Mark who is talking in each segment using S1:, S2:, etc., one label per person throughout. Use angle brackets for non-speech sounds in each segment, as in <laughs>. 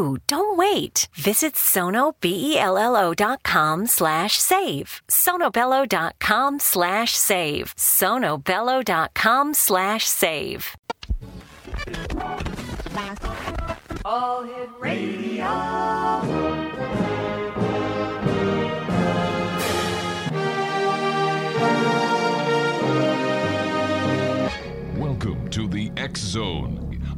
S1: Don't wait. Visit sonobello.com slash save. sonobello.com slash save. sonobello.com slash save.
S2: All Hit Radio.
S3: Welcome to the X Zone,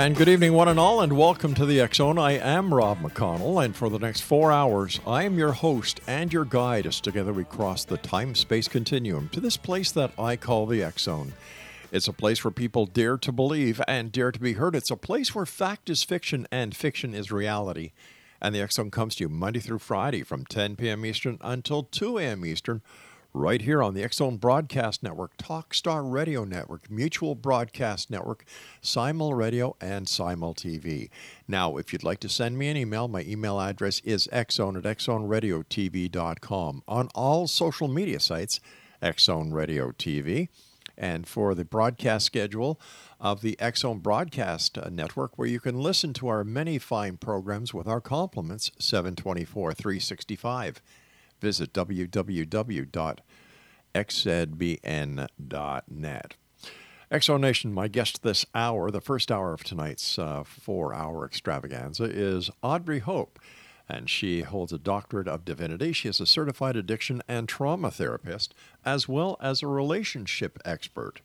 S4: And good evening, one and all, and welcome to the Zone. I am Rob McConnell, and for the next four hours, I am your host and your guide as together we cross the time space continuum to this place that I call the Zone. It's a place where people dare to believe and dare to be heard. It's a place where fact is fiction and fiction is reality. And the Zone comes to you Monday through Friday from 10 p.m. Eastern until 2 a.m. Eastern right here on the X Zone Broadcast Network, Talkstar Radio Network, Mutual Broadcast Network, Simul Radio, and Simul TV. Now, if you'd like to send me an email, my email address is xzone at xzoneradiotv.com. On all social media sites, X Zone Radio TV. And for the broadcast schedule of the X Zone Broadcast uh, Network, where you can listen to our many fine programs with our compliments 724 365 visit www.xzbn.net. Exonation, my guest this hour, the first hour of tonight's uh, four hour extravaganza, is Audrey Hope. And she holds a doctorate of divinity. She is a certified addiction and trauma therapist, as well as a relationship expert.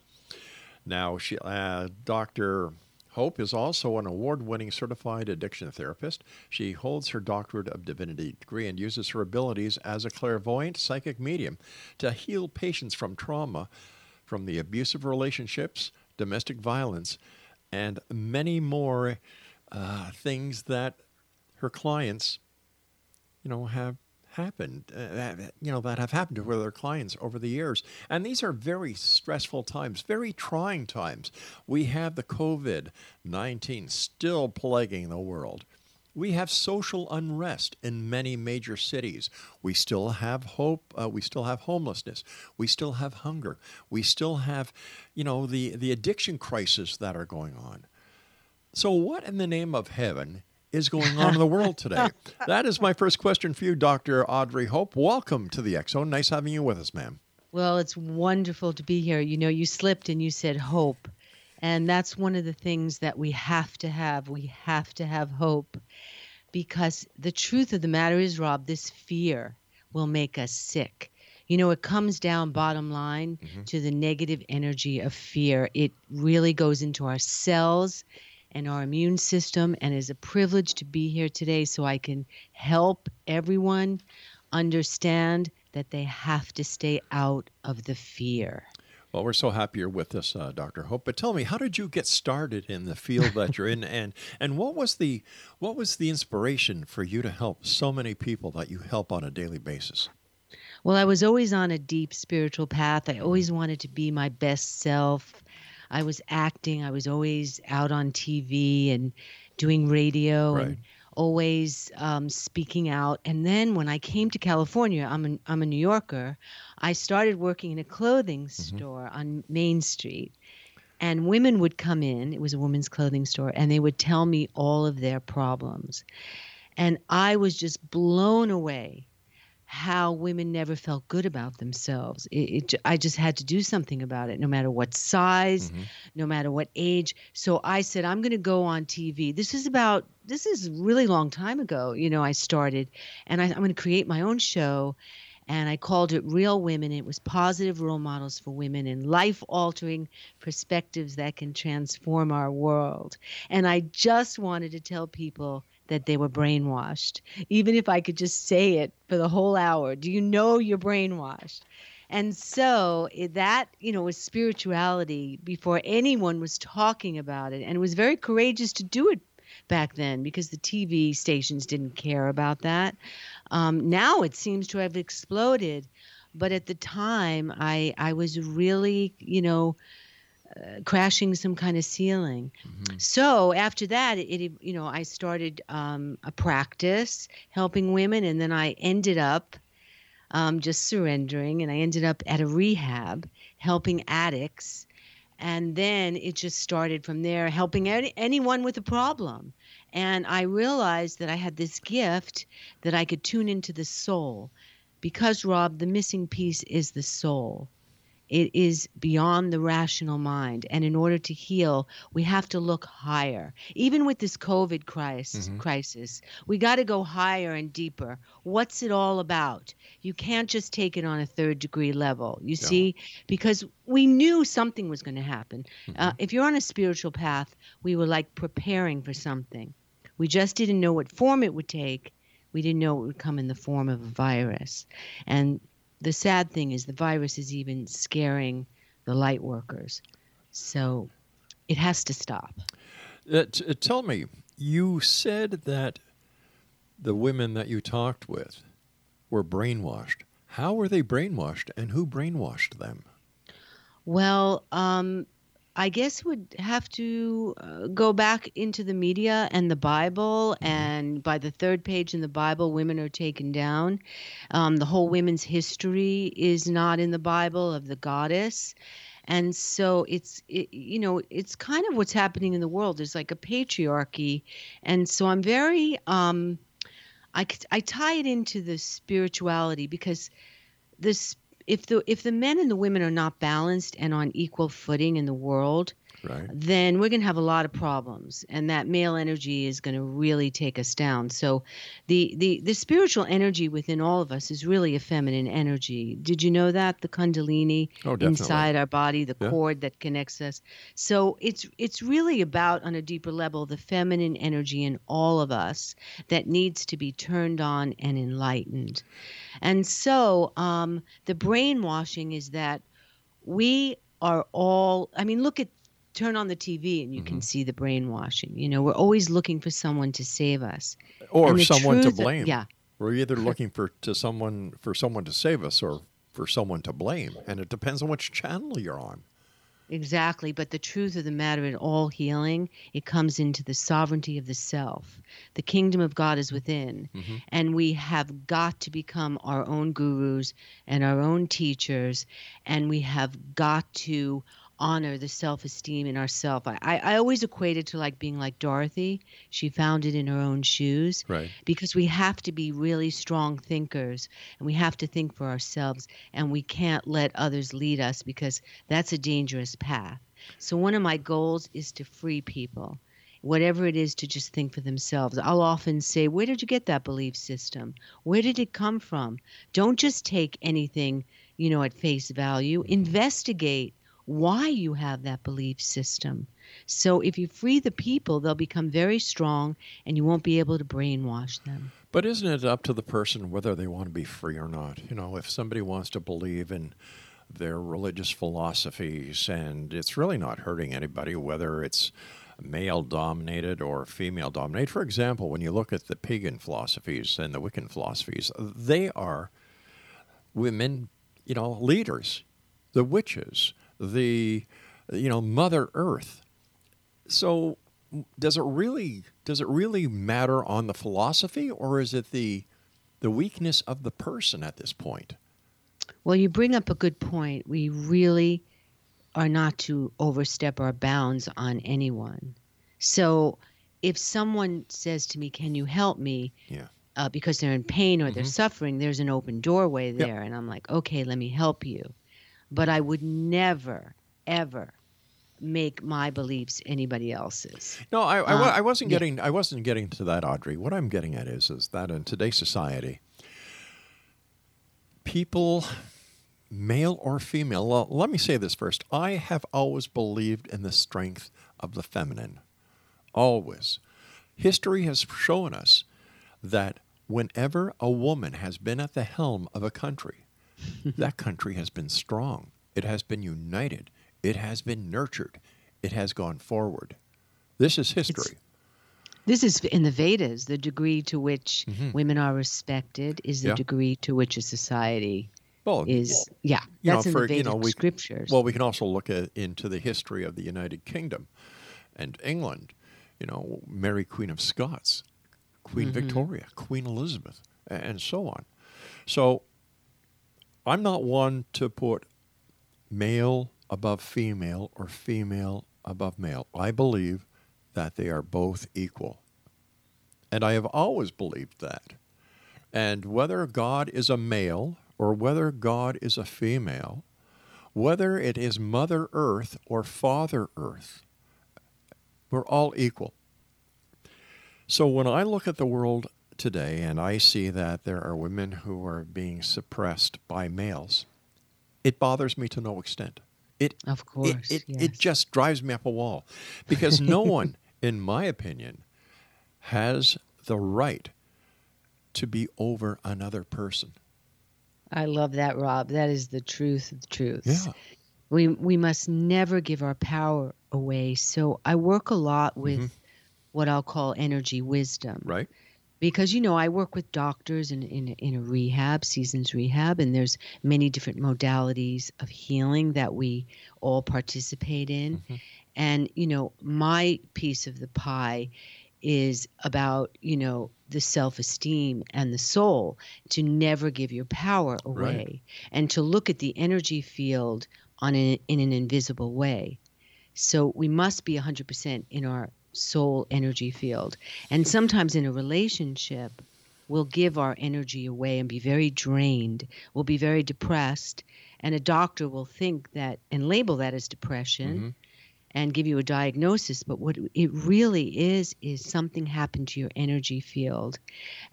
S4: Now, she, uh, Dr. Hope is also an award winning certified addiction therapist. She holds her Doctorate of Divinity degree and uses her abilities as a clairvoyant psychic medium to heal patients from trauma, from the abusive relationships, domestic violence, and many more uh, things that her clients, you know, have happened, uh, you know, that have happened to their clients over the years. And these are very stressful times, very trying times. We have the COVID 19 still plaguing the world. We have social unrest in many major cities. We still have hope. Uh, we still have homelessness. We still have hunger. We still have, you know, the, the addiction crisis that are going on. So, what in the name of heaven is going on in the world today? <laughs> that is my first question for you, Dr. Audrey Hope. Welcome to the Zone. Nice having you with us, ma'am.
S5: Well, it's wonderful to be here. You know, you slipped and you said hope. And that's one of the things that we have to have. We have to have hope because the truth of the matter is, Rob, this fear will make us sick. You know, it comes down bottom line
S4: Mm-hmm.
S5: to the negative energy of fear. It really goes into our cells and our immune system and is a privilege to be here today so I can help everyone understand that they have to stay out of the fear.
S4: Well, we're so happy you're with us, uh, Dr. Hope. But tell me, how did you get started in the field that you're in, <laughs> and and what was the what was the inspiration for you to help so many people that you help on a daily basis?
S5: Well, I was always on a deep spiritual path. I always wanted to be my best self. I was acting. I was always out on TV and doing radio
S4: Right.
S5: and always um, speaking out. And then when I came to California, I'm a, I'm a New Yorker. I started working in a clothing store on Main Street. And women would come in, it was a women's clothing store, and they would tell me all of their problems. And I was just blown away how women never felt good about themselves. It, it, I just had to do something about it, no matter what size, mm-hmm. no matter what age. So I said, I'm going to go on TV. This is about, this is really long time ago, you know, I started, and I, I'm going to create my own show. And I called it Real Women. It was positive role models for women and life altering perspectives that can transform our world. And I just wanted to tell people that they were brainwashed, even if I could just say it for the whole hour. Do you know you're brainwashed? And so that, you know, was spirituality before anyone was talking about it. And it was very courageous to do it back then because the TV stations didn't care about that. Um, now it seems to have exploded. But at the time, I, I was really, you know, crashing some kind of ceiling. So after that, it, it you know I started um, a practice helping women, and then I ended up um, just surrendering, and I ended up at a rehab helping addicts, and then it just started from there, helping any, anyone with a problem. And I realized that I had this gift that I could tune into the soul, because Rob, the missing piece is the soul. It is beyond the rational mind. And in order to heal, we have to look higher. Even with this COVID crisis, crisis we got to go higher and deeper. What's it all about? You can't just take it on a third degree level, you see, because we knew something was going to happen. Uh, if you're on a spiritual path, we were like preparing for something. We just didn't know what form it would take. We didn't know it would come in the form of a virus. And the sad thing is the virus is even scaring the light workers. So it has to stop.
S4: Uh, t- uh, tell me, you said that the women that you talked with were brainwashed. How were they brainwashed, and who brainwashed them?
S5: Well, um, I guess would have to uh, go back into the media and the Bible, and by the third page in the Bible, women are taken down. Um, the whole women's history is not in the Bible of the goddess. And so it's, it, you know, it's kind of what's happening in the world. There's like a patriarchy. And so I'm very, um, I, I tie it into the spirituality because this if the if the men and the women are not balanced and on equal footing in the world
S4: Right.
S5: then we're going to have a lot of problems and that male energy is going to really take us down. So the the the spiritual energy within all of us is really a feminine energy. Did you know that? The kundalini
S4: Oh,
S5: inside our body the
S4: Yeah.
S5: cord that connects us. So it's it's really about on a deeper level the feminine energy in all of us that needs to be turned on and enlightened. And so um, the brainwashing is that we are all, I mean, look at, turn on the TV and you
S4: Mm-hmm.
S5: can see the brainwashing. You know, we're always looking for someone to save us.
S4: Or someone to
S5: truth of-
S4: blame.
S5: yeah.
S4: We're either <laughs> looking for to someone for someone to save us, or for someone to blame, and it depends on which channel you're on.
S5: Exactly. But the truth of the matter in all healing, it comes into the sovereignty of the self. The kingdom of God is within. And we have got to become our own gurus and our own teachers. And we have got to honor the self esteem in ourself. I, I, I always equate it to like being like Dorothy. She found it in her own shoes
S4: Right.
S5: because we have to be really strong thinkers and we have to think for ourselves and we can't let others lead us because that's a dangerous path. So one of my goals is to free people. Whatever it is to just think for themselves. I'll often say, Where did you get that belief system? Where did it come from? Don't just take anything, you know, at face value. Mm-hmm. Investigate why you have that belief system. So if you free the people, they'll become very strong and you won't be able to brainwash them.
S4: But isn't it up to the person whether they want to be free or not? You know, if somebody wants to believe in their religious philosophies and it's really not hurting anybody, whether it's male dominated or female dominated. For example, when you look at the pagan philosophies and the Wiccan philosophies, they are women, you know, leaders, the witches, the, you know, Mother Earth. So does it really does it really matter on the philosophy or is it the the weakness of the person at this point?
S5: Well, you bring up a good point. We really are not to overstep our bounds on anyone. So if someone says to me, Can you help me?
S4: Yeah.
S5: Uh, because they're in pain or they're
S4: Mhm.
S5: suffering, there's an open doorway
S4: Yep.
S5: there. And I'm like, Okay, let me help you. But I would never, ever make my beliefs anybody else's.
S4: No, I, I,
S5: Uh,
S4: I wasn't
S5: yeah.
S4: getting I wasn't getting to that, Audrey. What I'm getting at is is that in today's society, people, male or female. Well, let me say this first. I have always believed in the strength of the feminine, always. History has shown us that whenever a woman has been at the helm of a country, <laughs> that country has been strong. It has been united. It has been nurtured. It has gone forward. This is history.
S5: This is in the Vedas. The degree to which
S4: Mhm.
S5: women are respected is the
S4: Yeah.
S5: degree to which a society
S4: well,
S5: is. Yeah,
S4: you know,
S5: that's in
S4: for-
S5: the
S4: you know, we-
S5: scriptures.
S4: Well, we can also look at, into the history of the United Kingdom and England. You know, Mary Queen of Scots, Queen
S5: Mm-hmm.
S4: Victoria, Queen Elizabeth, and so on. So I'm not one to put male above female or female above male. I believe that they are both equal. And I have always believed that. And whether God is a male or whether God is a female, whether it is Mother Earth or Father Earth, we're all equal. So when I look at the world today and I see that there are women who are being suppressed by males, it bothers me to no extent. It
S5: of course,
S4: it,
S5: yes.
S4: it just drives me up a wall because no <laughs> one, in my opinion, has the right to be over another person.
S5: I love that, Rob. That is the truth of the truth.
S4: Yeah.
S5: We we must never give our power away. So I work a lot with
S4: Mm-hmm.
S5: what I'll call energy wisdom.
S4: Right?
S5: Because you know I work with doctors in in in a rehab, seasons rehab, and there's many different modalities of healing that we all participate in. Mm-hmm. And you know, my piece of the pie is about you know the self-esteem and the soul to never give your power away and to look at the energy field on an, in an invisible way. So we must be 100% in our soul energy field. And sometimes in a relationship, we'll give our energy away and be very drained. We'll be very depressed. And a doctor will think that and label that as depression mm-hmm. and give you a diagnosis. But what it really is, is something happened to your energy field.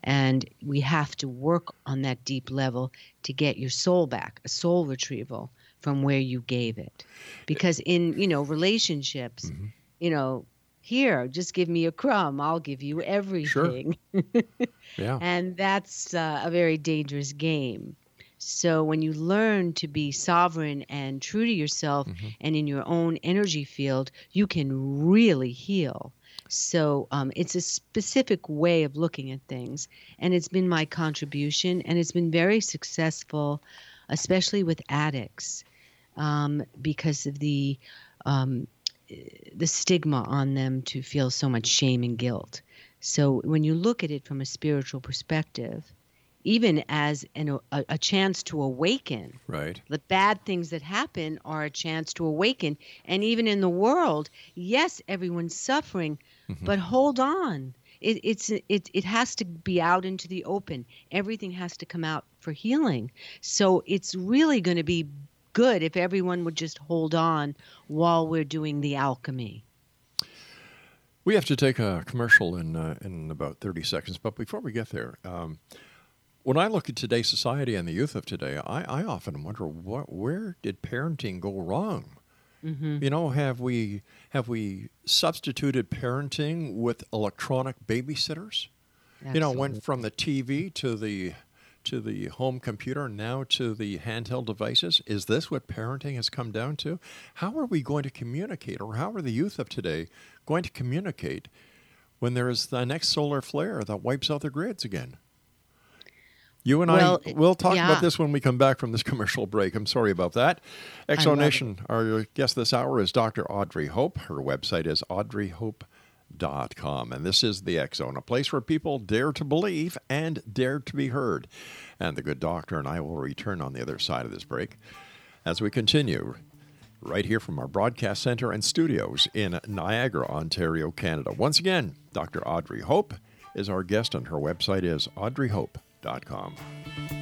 S5: And we have to work on that deep level to get your soul back, a soul retrieval from where you gave it. Because in, you know, relationships, mm-hmm. you know, here, just give me a crumb, I'll give you everything. <laughs>
S4: Yeah.
S5: And that's uh, a very dangerous game. So when you learn to be sovereign and true to yourself and in your own energy field, you can really heal. So um, it's a specific way of looking at things, and it's been my contribution, and it's been very successful, especially with addicts, um, because of the um, the stigma on them to feel so much shame and guilt. So when you look at it from a spiritual perspective, even as an, a, a chance to awaken,
S4: Right.
S5: the bad things that happen are a chance to awaken. And even in the world, yes, everyone's suffering, mm-hmm. but hold on. It, it's it, it has to be out into the open. Everything has to come out for healing. So it's really going to be good if everyone would just hold on while we're doing the alchemy.
S4: We have to take a commercial in uh, in about thirty seconds, but before we get there, um, when I look at today's society and the youth of today, I, I often wonder what where did parenting go wrong? You know, have we have we substituted parenting with electronic babysitters? You know, went from the TV to the to the home computer now to the handheld devices. Is this what parenting has come down to? How are we going to communicate, or how are the youth of today going to communicate when there is the next solar flare that wipes out their grids again? You and
S5: Well,
S4: I, we'll talk
S5: yeah.
S4: about this when we come back from this <laughs> commercial break. I'm sorry about that. Exonation, our guest this hour is Dr. Audrey Hope. Her website is audreyhope.com. And this is the X Zone, a place where people dare to believe and dare to be heard. And the good doctor and I will return on the other side of this break as we continue right here from our broadcast center and studios in Niagara, Ontario, Canada. Once again, Dr. Audrey Hope is our guest, and her website is audreyhope.com.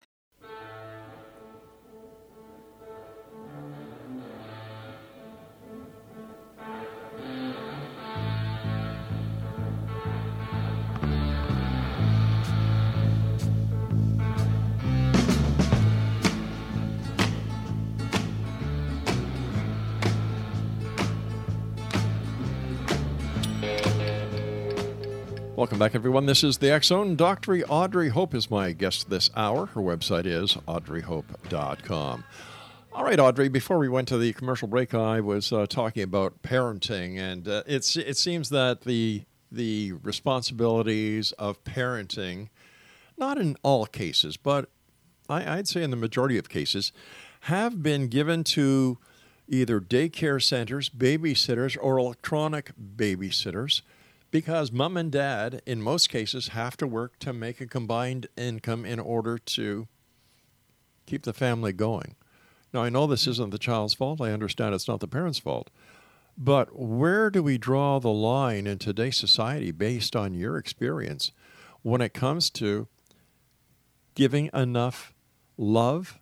S4: Welcome back, everyone. This is the Zone. Dr. Audrey Hope is my guest this hour. Her website is audreyhope.com. All right, Audrey. Before we went to the commercial break, I was uh, talking about parenting, and uh, it's it seems that the the responsibilities of parenting, not in all cases, but I, I'd say in the majority of cases, have been given to either daycare centers, babysitters, or electronic babysitters because mom and dad, in most cases, have to work to make a combined income in order to keep the family going. Now, I know this isn't the child's fault. I understand it's not the parent's fault. But where do we draw the line in today's society based on your experience when it comes to giving enough love,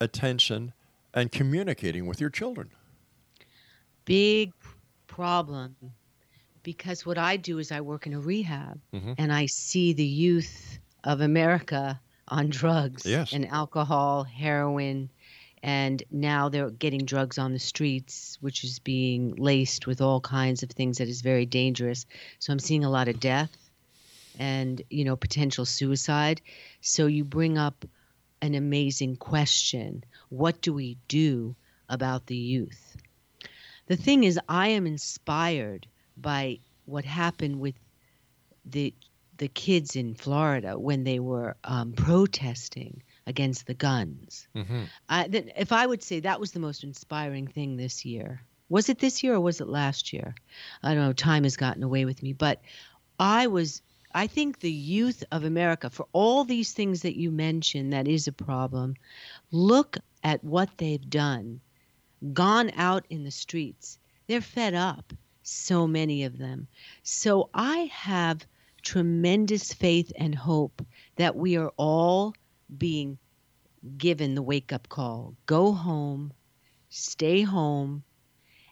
S4: attention, and communicating with your children?
S5: Big problem. Because what I do is I work in a rehab
S4: Mhm.
S5: and I see the youth of America on drugs
S4: Yes.
S5: and alcohol, heroin, and now they're getting drugs on the streets, which is being laced with all kinds of things that is very dangerous. So I'm seeing a lot of death and you know potential suicide. So you bring up an amazing question: What do we do about the youth? The thing is, I am inspired by what happened with the the kids in Florida when they were um, protesting against the guns.
S4: Mm-hmm.
S5: I, th- if I would say that was the most inspiring thing this year, was it this year or was it last year? I don't know. Time has gotten away with me, but I was. I think the youth of America, for all these things that you mentioned, that is a problem. Look at what they've done, gone out in the streets. They're fed up. So many of them. So I have tremendous faith and hope that we are all being given the wake up call go home, stay home,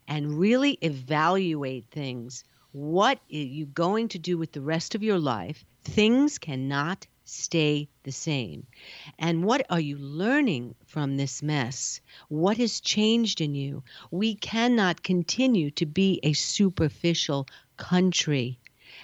S5: and really evaluate things. What are you going to do with the rest of your life? Things cannot stay the same. And what are you learning from this mess? What has changed in you? We cannot continue to be a superficial country.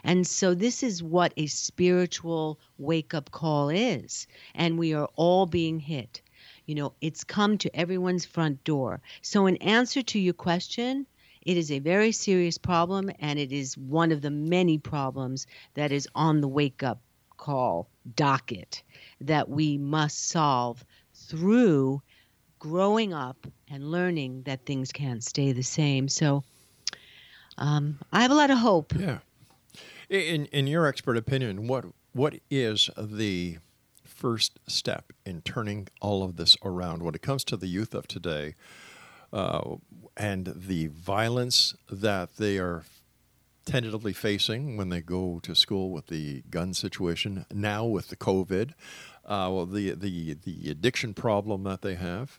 S5: And so, this is what a spiritual wake up call is. And we are all being hit. You know, it's come to everyone's front door. So, in answer to your question, it is a very serious problem, and it is one of the many problems that is on the wake up call docket that we must solve through growing up and learning that things can't stay the same. So, um, I have a lot of hope.
S4: Yeah. In in your expert opinion, what what is the first step in turning all of this around when it comes to the youth of today uh, and the violence that they are tentatively facing when they go to school with the gun situation now with the COVID, uh, well, the the the addiction problem that they have.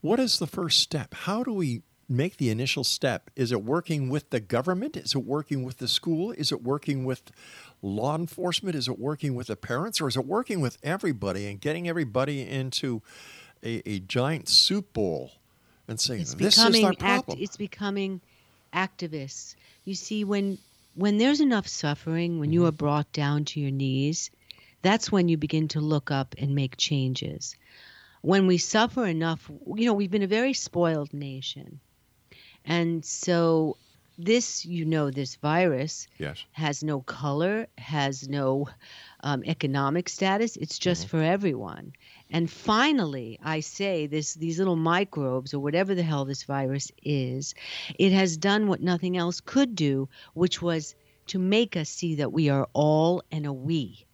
S4: What is the first step? How do we make the initial step? Is it working with the government? Is it working with the school? Is it working with law enforcement? Is it working with the parents? Or is it working with everybody and getting everybody into a, a giant soup bowl and saying,
S5: It's
S4: this
S5: becoming
S4: is our
S5: act,
S4: problem?
S5: it's becoming activists. You see, when when there's enough suffering, when you
S4: Mm-hmm.
S5: are brought down to your knees, that's when you begin to look up and make changes. When we suffer enough, you know, we've been a very spoiled nation. And so this, you know, this virus
S4: yes.
S5: has no color, has no um, economic status. It's just for everyone. And finally, I say this: these little microbes, or whatever the hell this virus is, it has done what nothing else could do, which was to make us see that we are all and a we.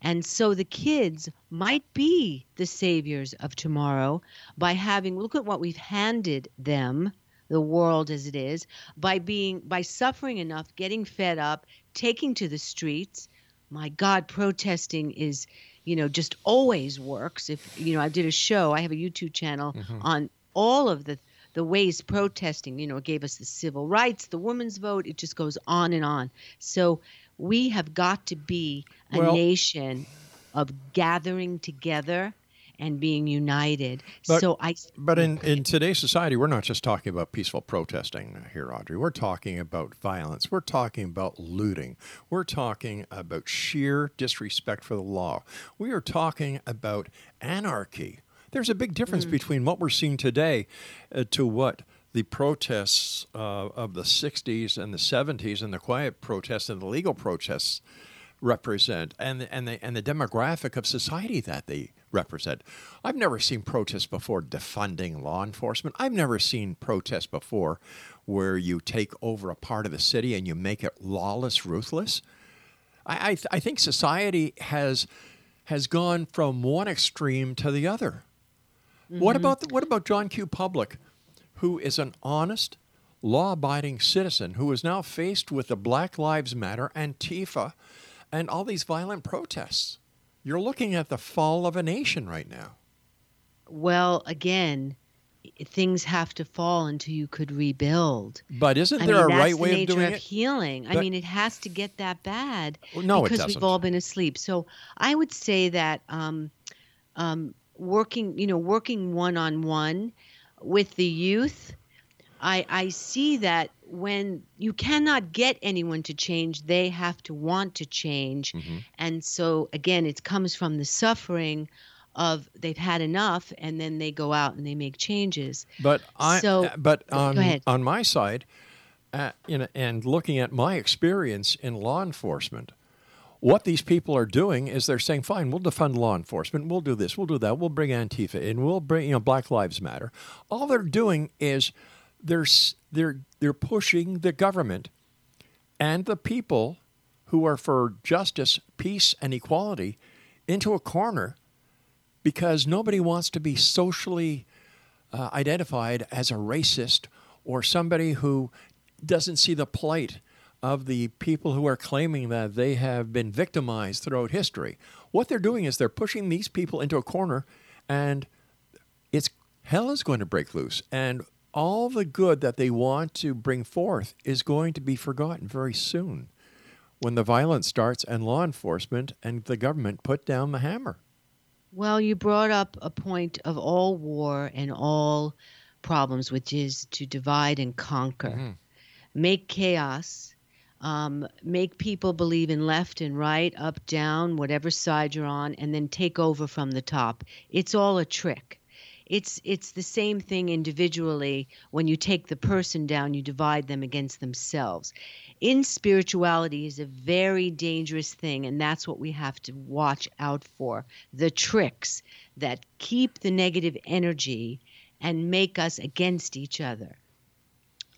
S5: And so the kids might be the saviors of tomorrow by having look at what we've handed them, the world as it is, by being by suffering enough, getting fed up, taking to the streets. My God, protesting is, you know, just always works. If you know, I did a show, I have a YouTube channel mm-hmm. on all of the the ways protesting, you know, it gave us the civil rights, the women's vote, it just goes on and on. So we have got to be a
S4: Well-
S5: nation of gathering together and being united.
S4: But-
S5: so I
S4: But in, in today's society, we're not just talking about peaceful protesting here, Audrey. We're talking about violence. We're talking about looting. We're talking about sheer disrespect for the law. We are talking about anarchy. There's a big difference between what we're seeing today uh, to what the protests uh, of the 60s and the 70s and the quiet protests and the legal protests represent and and the and the demographic of society that they represent. I've never seen protests before defunding law enforcement. I've never seen protests before where you take over a part of the city and you make it lawless, ruthless. I I, th- I think society has has gone from one extreme to the other. What mm-hmm. about the, what about John Q. Public, who is an honest, law-abiding citizen who is now faced with the Black Lives Matter, Antifa, and all these violent protests? You're looking at the fall of a nation right now.
S5: well, again, things have to fall until you could rebuild.
S4: But isn't
S5: I
S4: there
S5: mean,
S4: a right
S5: the
S4: way of doing
S5: of
S4: it?
S5: healing. I mean, it has to get that bad
S4: no, it
S5: because
S4: doesn't.
S5: we've all been asleep. So I would say that um, um, working, you know, working one on one with the youth, I, I see that when you cannot get anyone to change, they have to want to change.
S4: Mm-hmm.
S5: And so, again, it comes from the suffering of they've had enough and then they go out and they make changes.
S4: But I,
S5: So-
S4: but on on my side, uh, you know, and looking at my experience in law enforcement, what these people are doing is they're saying, "Fine, we'll defund law enforcement. We'll do this. We'll do that. We'll bring Antifa in. We'll bring you know Black Lives Matter." All they're doing is they're s- they're they're pushing the government and the people who are for justice, peace, and equality into a corner because nobody wants to be socially uh, identified as a racist or somebody who doesn't see the plight of the people who are claiming that they have been victimized throughout history. What they're doing is they're pushing these people into a corner and it's hell is going to break loose and all the good that they want to bring forth is going to be forgotten very soon when the violence starts and law enforcement and the government put down the hammer.
S5: Well, you brought up a point of all war and all problems, which is to divide and conquer, make chaos, um, make people believe in left and right, up, down, whatever side you're on, and then take over from the top. It's all a trick. It's it's the same thing individually. When you take the person down, you divide them against themselves. In spirituality is a very dangerous thing, and that's what we have to watch out for. The tricks that keep the negative energy and make us against each other.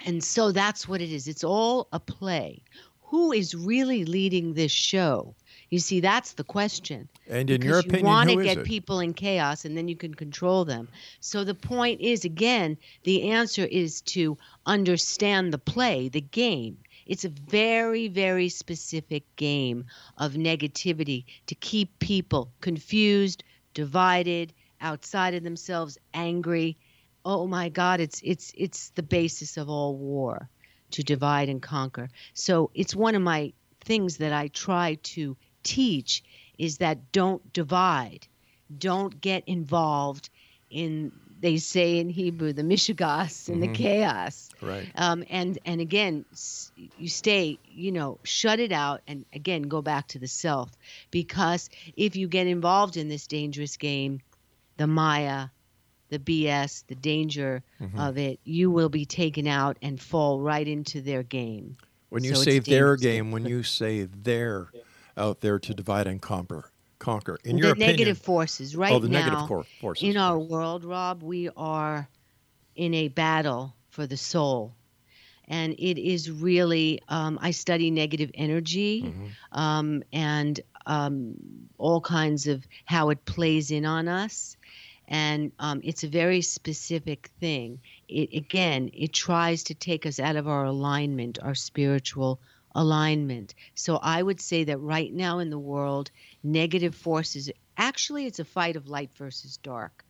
S5: And so that's what it is. It's all a play. Who is really leading this show? You see, that's the question.
S4: And in your
S5: you want to get
S4: it?
S5: people in chaos, and then you can control them. So the point is, again, the answer is to understand the play, the game. It's a very, very specific game of negativity to keep people confused, divided, outside of themselves, angry. Oh my God, it's it's it's the basis of all war, to divide and conquer. So it's one of my things that I try to teach is that don't divide, don't get involved in they say in Hebrew the mishigas in the chaos.
S4: Right.
S5: Um, and and again, you stay, you know, shut it out, and again go back to the self, because if you get involved in this dangerous game, the Maya, the BS, the danger
S4: Mm-hmm.
S5: of it, you will be taken out and fall right into their game.
S4: When you
S5: So
S4: say their game, when you say they're out there to divide and conquer, conquer. In your
S5: the
S4: opinion,
S5: negative forces right
S4: oh, the
S5: now
S4: negative cor- forces.
S5: in our world, Rob, we are in a battle for the soul. And it is really, um, I study negative energy
S4: Mm-hmm.
S5: um, and um, all kinds of how it plays in on us. And um, it's a very specific thing. It, again, it tries to take us out of our alignment, our spiritual alignment. So I would say that right now in the world, negative forces actually, it's a fight of light versus dark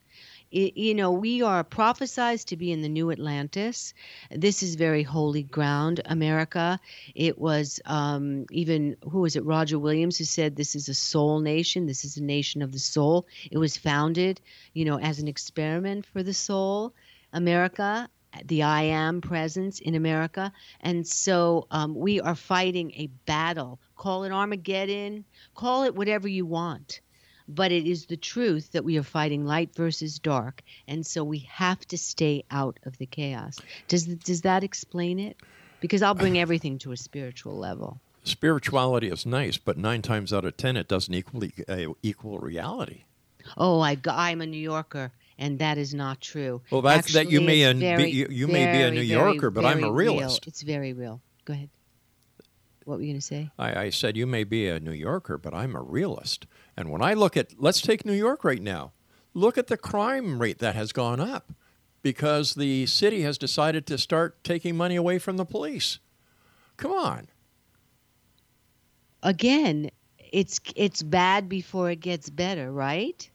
S5: it, you know, we are prophesized to be in the new Atlantis. This is very holy ground, America. It was um, even, who was it, Roger Williams, who said this is a soul nation. This is a nation of the soul. It was founded, you know, as an experiment for the soul. America, the I am presence in America. And so um, we are fighting a battle. Call it Armageddon, call it whatever you want but it is the truth that we are fighting light versus dark and so we have to stay out of the chaos does does that explain it because i'll bring <sighs> everything to a spiritual level
S4: Spirituality is nice, but nine times out of ten, it doesn't equally uh, equal reality.
S5: oh i i'm a new yorker and that is not true
S4: Well, that's- that you may an- be-
S5: very,
S4: you- you may be a
S5: very,
S4: New
S5: very,
S4: Yorker, but I'm a realist.
S5: real. it's very real go ahead what were you going to say
S4: I, I said you may be a New Yorker, but I'm a realist. And when I look at, let's take New York right now. Look at the crime rate that has gone up because the city has decided to start taking money away from the police. Come on.
S5: again it's it's bad before it gets better right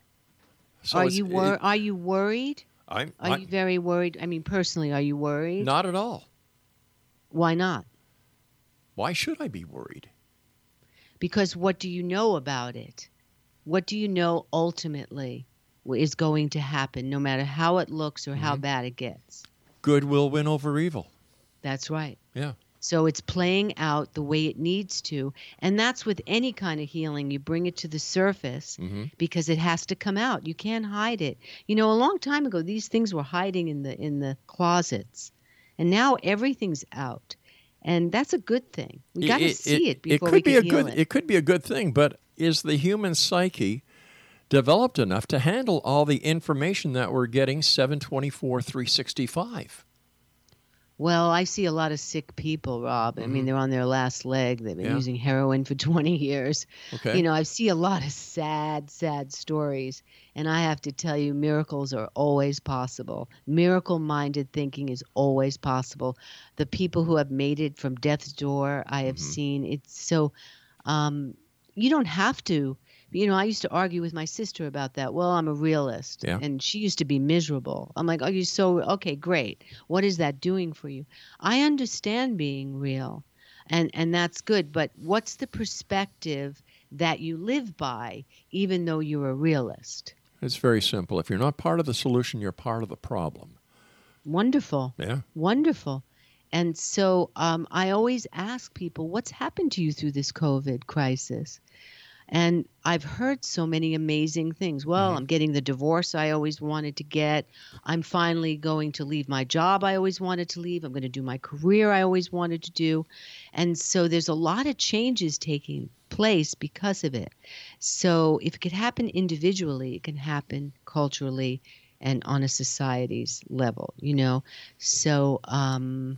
S4: So
S5: are you wor-
S4: it-
S5: are you worried
S4: I'm,
S5: are
S4: I-
S5: you very worried i mean personally are you worried
S4: not at all.
S5: why not
S4: Why should I be worried?
S5: because what do you know about it? What do you know ultimately is going to happen, no matter how it looks or
S4: Mm-hmm.
S5: how bad it gets?
S4: Good will win over evil.
S5: That's right.
S4: Yeah.
S5: So it's playing out the way it needs to. And that's with any kind of healing. You bring it to the surface
S4: Mm-hmm.
S5: because it has to come out. You can't hide it. You know, a long time ago these things were hiding in the in the closets. And now everything's out. And that's a good thing. We got to see it, before
S4: could
S5: we
S4: be a good
S5: it.
S4: it could be a good thing, but is the human psyche developed enough to handle all the information that we're getting 724 365?
S5: Well, I see a lot of sick people, Rob. I mean, they're on their last leg. They've been
S4: Mm-hmm. Yeah.
S5: using heroin for <laughs> 20 years.
S4: Okay.
S5: You know, I see a lot of sad, sad stories. And I have to tell you, miracles are always possible. Miracle minded thinking is always possible. The people who have made it from death's door, I have
S4: Mm-hmm.
S5: seen. It's so, um, you don't have to. You know, I used to argue with my sister about that. Well, I'm a realist.
S4: Yeah.
S5: And she used to be miserable. I'm like, oh, you so, okay, great. What is that doing for you? I understand being real. And, and that's good. But what's the perspective that you live by, even though you're a realist?
S4: It's very simple. If you're not part of the solution, you're part of the problem.
S5: Wonderful.
S4: Yeah.
S5: Wonderful. And so um, I always ask people, what's happened to you through this COVID crisis? And I've heard so many amazing things. Well, I'm getting the divorce I always wanted to get. I'm finally going to leave my job I always wanted to leave. I'm going to do my career I always wanted to do. And so there's a lot of changes taking place because of it. So if it could happen individually, it can happen culturally and on a society's level, you know? So um,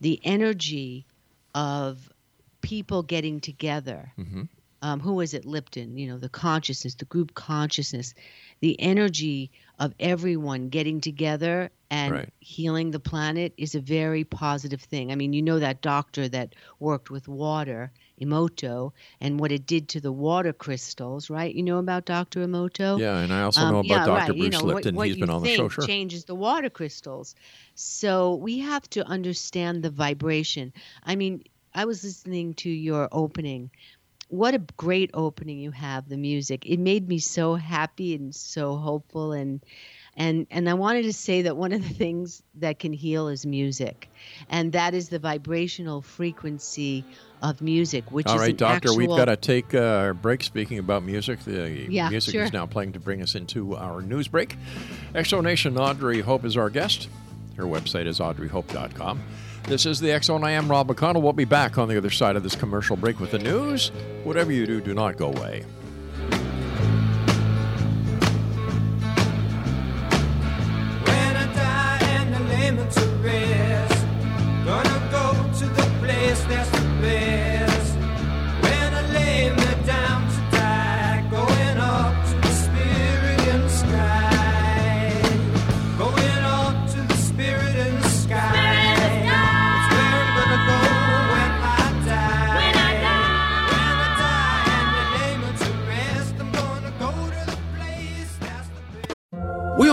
S5: the energy of people getting together um, who was it lipton you know the consciousness the group consciousness the energy of everyone getting together and
S4: Right.
S5: healing the planet is a very positive thing i mean you know that doctor that worked with water emoto and what it did to the water crystals right you know about dr emoto
S4: Yeah, and I also
S5: um,
S4: know about
S5: yeah,
S4: Dr.
S5: right.
S4: Bruce
S5: you know,
S4: Lipton.
S5: What, what
S4: He's been
S5: you
S4: on the
S5: think
S4: show, sure.
S5: changes the water crystals. So we have to understand the vibration. I mean, I was listening to your opening. What a great opening you have, the music. It made me so happy and so hopeful and and and I wanted to say that one of the <laughs> things that can heal is music. And that is the vibrational frequency of music, which
S4: All
S5: is
S4: right,
S5: an
S4: Doctor, we've got to take a break. Speaking about music, the
S5: Yeah,
S4: music
S5: sure.
S4: is now playing to bring us into our news break. Exo Nation, Audrey Hope is our guest. Her website is audreyhope.com. This is the X Zone. I am Rob McConnell. We'll be back on the other side of this commercial break with the news. Whatever you do, do not go away.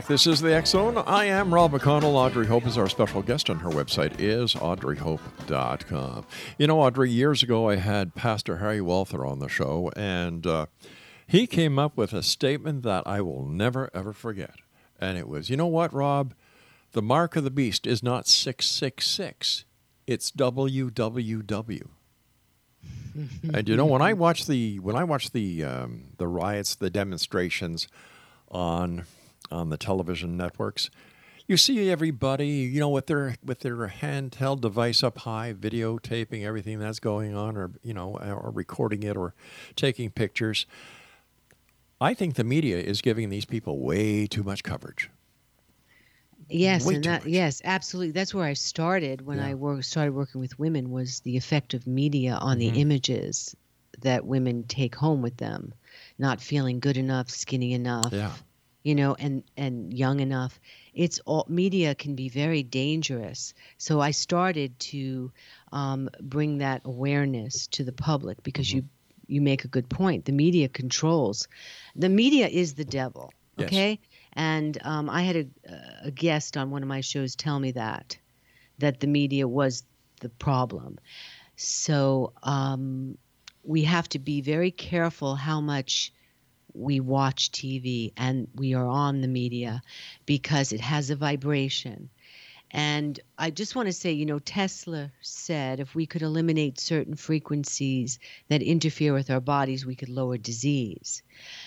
S4: Back. This is the Zone. I am Rob McConnell. Audrey Hope is our special guest, and her website is audreyhope.com. You know, Audrey, years ago I had Pastor Harry Walther on the show, and uh, he came up with a statement that I will never, ever forget. and it was, you know what, Rob? The mark of the beast is not 666, it's WWW. <laughs> and you know when I watch the when I watch the um, the riots, the demonstrations on on the television networks, you see everybody, you know, with their with their handheld device up high, videotaping everything that's going on, or you know, or recording it, or taking pictures. I think the media is giving these people way too much coverage.
S5: Yes,
S4: Way
S5: and that,
S4: much.
S5: yes, absolutely. That's where I started when I
S4: Yeah.
S5: work, started working with women was the effect of media on
S4: Mm-hmm.
S5: the images that women take home with them, not feeling good enough, skinny enough,
S4: Yeah.
S5: You know, and and young enough. It's all media can be very dangerous. So I started to um, bring that awareness to the public because
S4: Mm-hmm.
S5: you you make a good point. The media controls. The media is the devil.
S4: Yes.
S5: Okay. And um, I had a, a guest on one of my shows tell me that, that the media was the problem. So um, we have to be very careful how much we watch TV and we are on the media because it has a vibration. And I just want to say, you know, Tesla said if we could eliminate certain frequencies that interfere with our bodies, we could lower disease.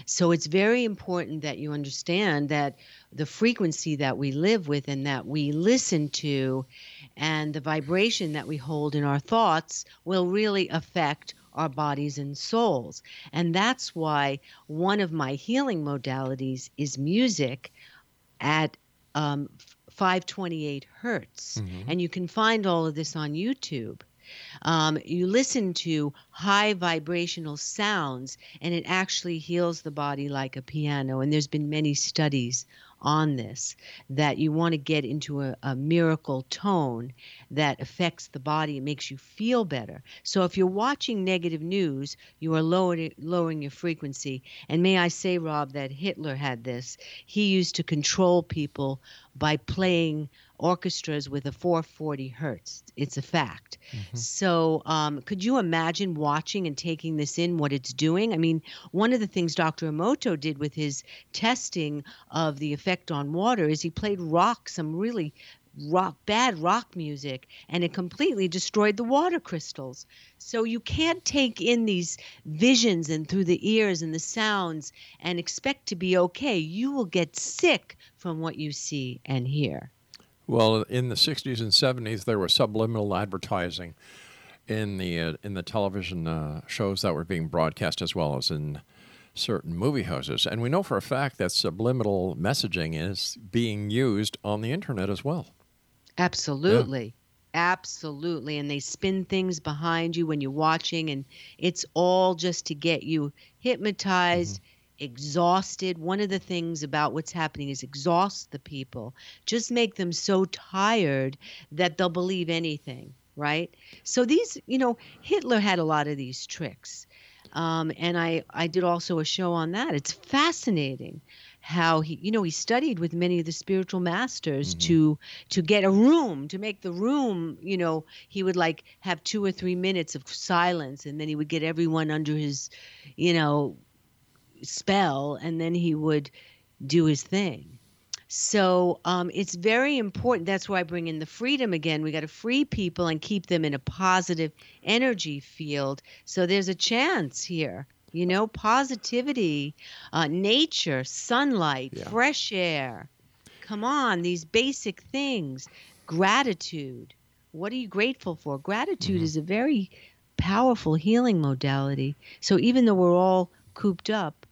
S5: So it's very important that you understand that the frequency that we live with and that we listen to and the vibration that we hold in our thoughts will really affect our bodies and souls. And that's why one of my healing modalities is music at um, 528 hertz. And you can find all of this on YouTube. Um, you listen to high vibrational sounds, and it actually heals the body like a piano. And there's been many studies on this that you want to get into a, a miracle tone that affects the body and makes you feel better. So if you're watching negative news, you are lowering lowering your frequency. And may I say, Rob, that Hitler had this. He used to control people by playing orchestras with a 440 hertz. It's a fact. So, um, could you imagine watching and taking this in, what it's doing? I mean, one of the things Dr. Emoto did with his testing of the effect on water is he played rock, some really rock, bad rock music, and it completely destroyed the water crystals. So you can't take in these visions and through the ears and the sounds and expect to be okay. You will get sick from what you see and hear.
S4: Well, in the 60s and 70s, there was subliminal advertising in the uh, in the television uh, shows that were being broadcast, as well as in certain movie houses. And we know for a fact that subliminal messaging is being used on the internet as well.
S5: Absolutely. Absolutely. And they spin things behind you when you're watching, and it's all just to get you hypnotized, exhausted. One of the things about what's happening is exhaust the people, just make them so tired that they'll believe anything, right? So these, you know, Hitler had a lot of these tricks. Um, and I, I did also a show on that. It's fascinating how he you know he studied with many of the spiritual masters to to get a room to make the room you know he would like have two or three minutes of silence and then he would get everyone under his you know spell and then he would do his thing so um, it's very important. That's why I bring in the freedom again. We got to free people and keep them in a positive energy field. So there's a chance here. You know, positivity, uh, nature, sunlight,
S4: Yeah.
S5: fresh air. Come on, these basic things. Gratitude. What are you grateful for? Gratitude
S4: Mm-hmm.
S5: is a very powerful healing modality. So even though we're all cooped up,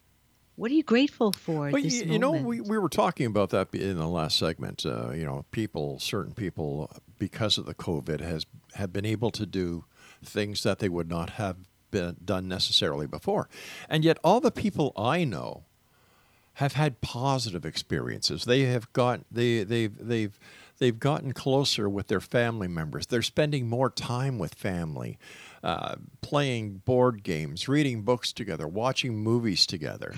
S5: what are you grateful for
S4: Well,
S5: this
S4: you, you know, we, we were talking about that in the last segment. Uh, you know, people, certain people, because of the COVID, has have been able to do things that they would not have been done necessarily before, and yet all the people I know have had positive experiences. They have got they they've they've they've gotten closer with their family members. They're spending more time with family, uh, playing board games, reading books together, watching movies together.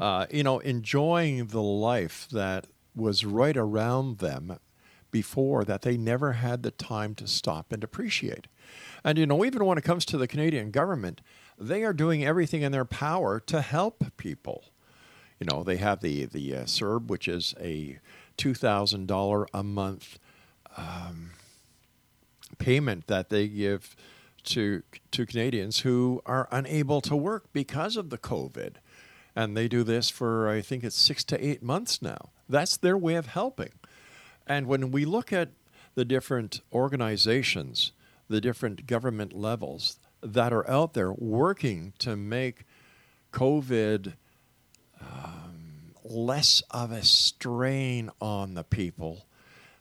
S4: uh, you know, enjoying the life that was right around them before that they never had the time to stop and appreciate. And you know, even when it comes to the Canadian government, they are doing everything in their power to help people. You know, they have the the uh, CERB, which is a two thousand dollar a month um, payment that they give to to Canadians who are unable to work because of the COVID, and they do this for I think it's six to eight months now. That's their way of helping. And when we look at the different organizations, the different government levels that are out there working to make COVID um, less of a strain on the people,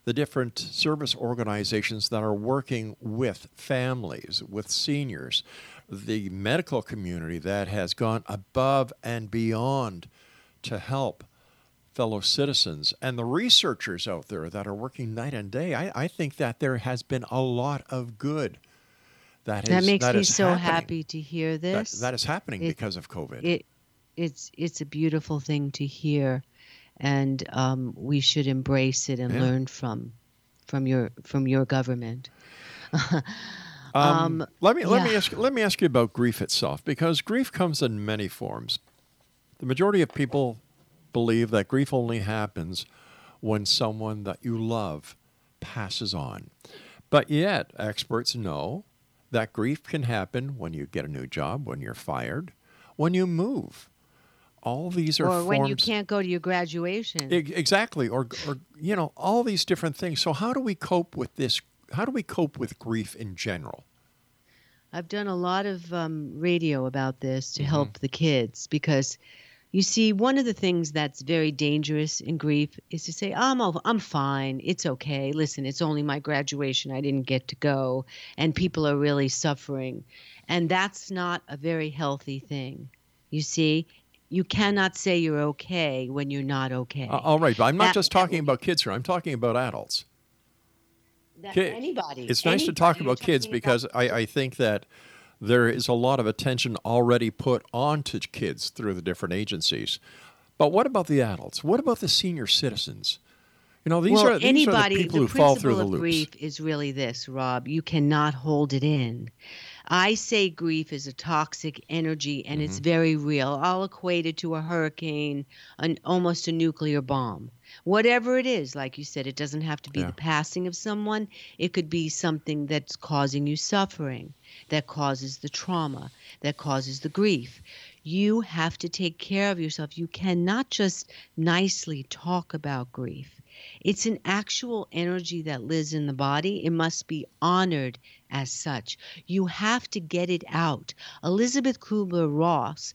S4: the different service organizations that are working with families, with seniors, the medical community that has gone above and beyond to help fellow citizens and the researchers out there that are working night and day. I, I think that there has been a lot of good that
S5: that
S4: is-
S5: makes
S4: that
S5: me so
S4: happening.
S5: happy to hear
S4: That,
S5: this.
S4: that is happening
S5: It-
S4: because of COVID.
S5: it it's it's a beautiful thing to hear and um, we should embrace it and
S4: Yeah.
S5: learn from from your from your government <laughs>
S4: Um,
S5: Um,
S4: let me let me ask let me ask you about grief itself because grief comes in many forms. The majority of people believe that grief only happens when someone that you love passes on. But yet, experts know that grief can happen when you get a new job, when you're fired, when you move. All these are
S5: or
S4: forms
S5: when you can't go to your graduation
S4: Exactly, or, or you know, all these different things. So, how do we cope with this? How do we cope with grief in general?
S5: I've done a lot of um, radio about this
S4: Mm-hmm.
S5: to help the kids because you see, one of the things that's very dangerous in grief is to say, I'm, I'm fine. It's okay. Listen, it's only my graduation. I didn't get to go. And people are really suffering. And that's not a very healthy thing. You see, you cannot say you're okay when you're not okay.
S4: Uh, all right, but I'm not
S5: That-
S4: just talking about kids here. I'm talking about adults.
S5: That-
S4: Ki-
S5: anybody.
S4: It's nice to talk about kids
S5: talking
S4: because I, I think that there is a lot of attention already put onto kids through the different agencies. But what about the adults? What about the senior citizens? You know, these
S5: well,
S4: are these
S5: anybody,
S4: are the people who
S5: principle
S4: fall through the
S5: of
S4: loops.
S5: grief is really this, Rob. You cannot hold it in. I say grief is a toxic energy and it's
S4: Mm-hmm.
S5: very real. I'll equate it to a hurricane, an almost a nuclear bomb. Whatever it is, like you said, it doesn't have to be
S4: Yeah.
S5: the passing of someone. It could be something that's causing you suffering, that causes the trauma, that causes the grief. You have to take care of yourself. You cannot just nicely talk about grief. It's an actual energy that lives in the body. It must be honored as such. You have to get it out. Elisabeth Kübler-Ross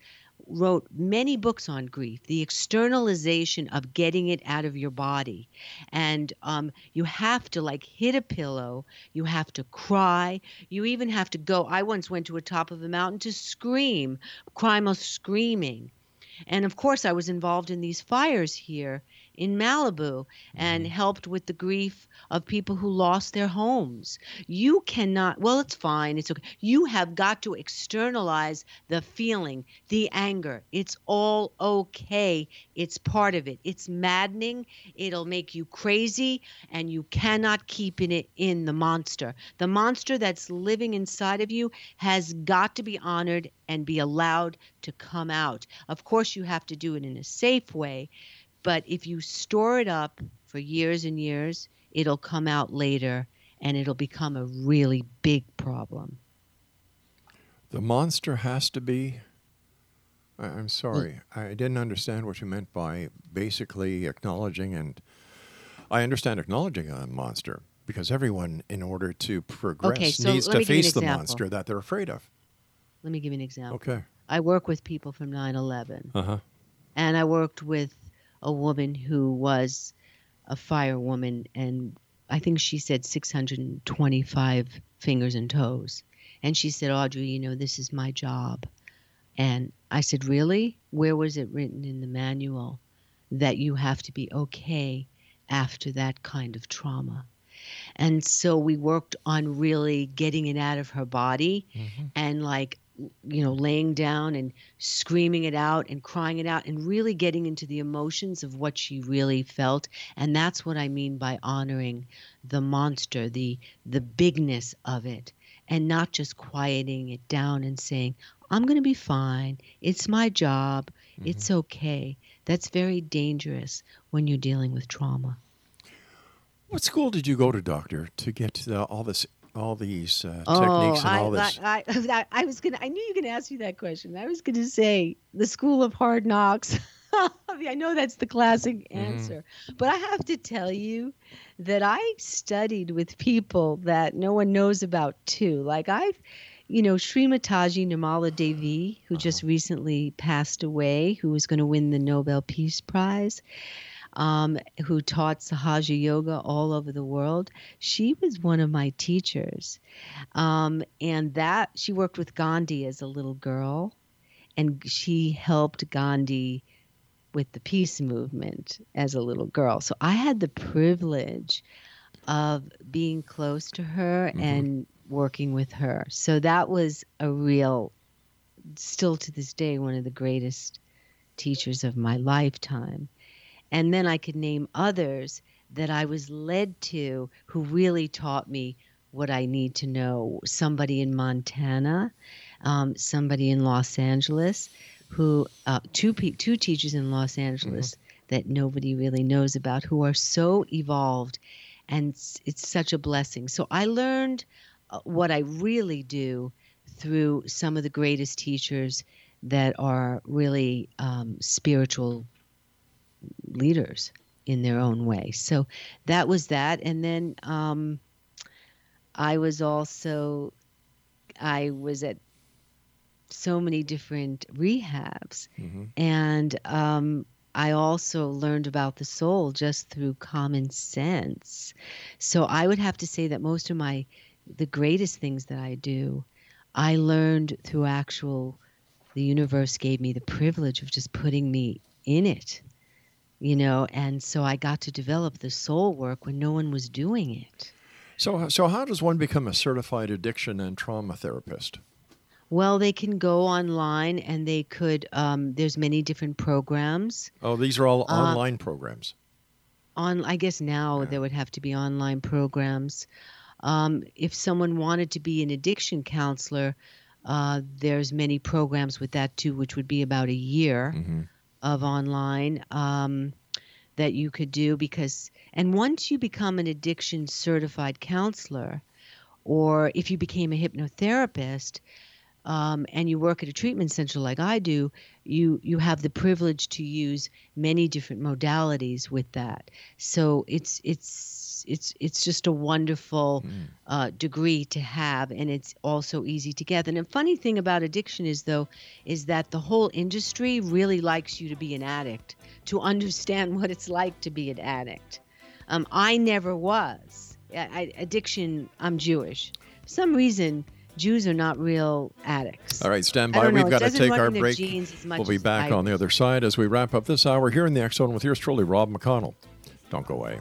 S5: wrote many books on grief, the externalization of getting it out of your body. And um, you have to like hit a pillow, you have to cry, you even have to go. I once went to a top of a mountain to scream, cry most screaming. And of course, I was involved in these fires here in Malibu and mm-hmm. helped with the grief of people who lost their homes. You cannot, well, it's fine. It's okay. You have got to externalize the feeling, the anger. It's all okay. It's part of it. It's maddening. It'll make you crazy, and you cannot keep in it in the monster. The monster that's living inside of you has got to be honored and be allowed to come out. Of course, you have to do it in a safe way, but if you store it up for years and years, it'll come out later and it'll become a really big problem.
S4: The monster has to be. I'm sorry, I didn't understand what you meant by basically acknowledging, and I understand acknowledging a monster because everyone, in order to progress,
S5: so
S4: needs to
S5: me give you an
S4: face the monster that they're afraid of.
S5: Let me give you an example.
S4: Okay.
S5: I work with people from 9 11.
S4: Uh huh.
S5: and I worked with a woman who was a firewoman, and I think she said 625 fingers and toes. And she said, Audrey, you know, this is my job. And I said, Really? Where was it written in the manual that you have to be okay after that kind of trauma? And so we worked on really getting it out of her body mm-hmm. and like you know laying down and screaming it out and crying it out and really getting into the emotions of what she really felt and that's what i mean by honoring the monster the the bigness of it and not just quieting it down and saying i'm going to be fine it's my job It's okay. That's very dangerous when you're dealing with trauma.
S4: What school did you go to, doctor, to get uh, all this, all these uh,
S5: Oh,
S4: techniques and
S5: I,
S4: all this?
S5: I, <laughs> I, I was gonna. I knew you were gonna ask me that question. I was gonna say the School of Hard Knocks. <laughs> I, know that's the classic
S4: Mm-hmm.
S5: answer, but I have to tell you that I studied with people that no one knows about too. Like I've, you know, Shri Mataji Nirmala Devi, who just
S4: Uh-huh.
S5: recently passed away, who was going to win the Nobel Peace Prize um, who taught Sahaja Yoga all over the world. She was one of my teachers. Um, and that she worked with Gandhi as a little girl, and she helped Gandhi with the peace movement as a little girl. So I had the privilege of being close to her and working with her. So that was a real, still to this day, one of the greatest teachers of my lifetime. And then I could name others that I was led to who really taught me what I need to know. Somebody in Montana, um, somebody in Los Angeles, who uh, two pe- two teachers in Los Angeles that nobody really knows about, who are so evolved, and it's, it's such a blessing. So I learned uh, what I really do through some of the greatest teachers that are really um, spiritual leaders in their own way. So that was that. And then um, I was also, I was at so many different rehabs. And um, I also learned about the soul just through common sense. So I would have to say that most of my, the greatest things that I do, I learned through actual, the universe gave me the privilege of just putting me in it you know and so i got to develop the soul work when no one was doing it.
S4: So, so how does one become a certified addiction and trauma therapist?
S5: well they can go online and they could um, there's many different programs.
S4: Oh, these are all
S5: Uh,
S4: online programs.
S5: on i guess now there would have to be online programs. Um, if someone wanted to be an addiction counselor uh, there's many programs with that too which would be about a year of online um, that you could do because and once you become an addiction certified counselor or if you became a hypnotherapist um, and you work at a treatment center like I do, you you have the privilege to use many different modalities with that. So it's it's it's it's just a wonderful uh, degree to have, and it's also easy to get. And the funny thing about addiction is though, is that the whole industry really likes you to be an addict to understand <laughs> what it's like to be an addict. Um, I never was. I, addiction. I'm Jewish. For some reason, Jews are not real addicts.
S4: All right, stand by. We've got to take our break.
S5: genes as much
S4: We'll be back on the other side as we wrap up this hour here in the Zone with yours truly, Rob McConnell. Don't go away.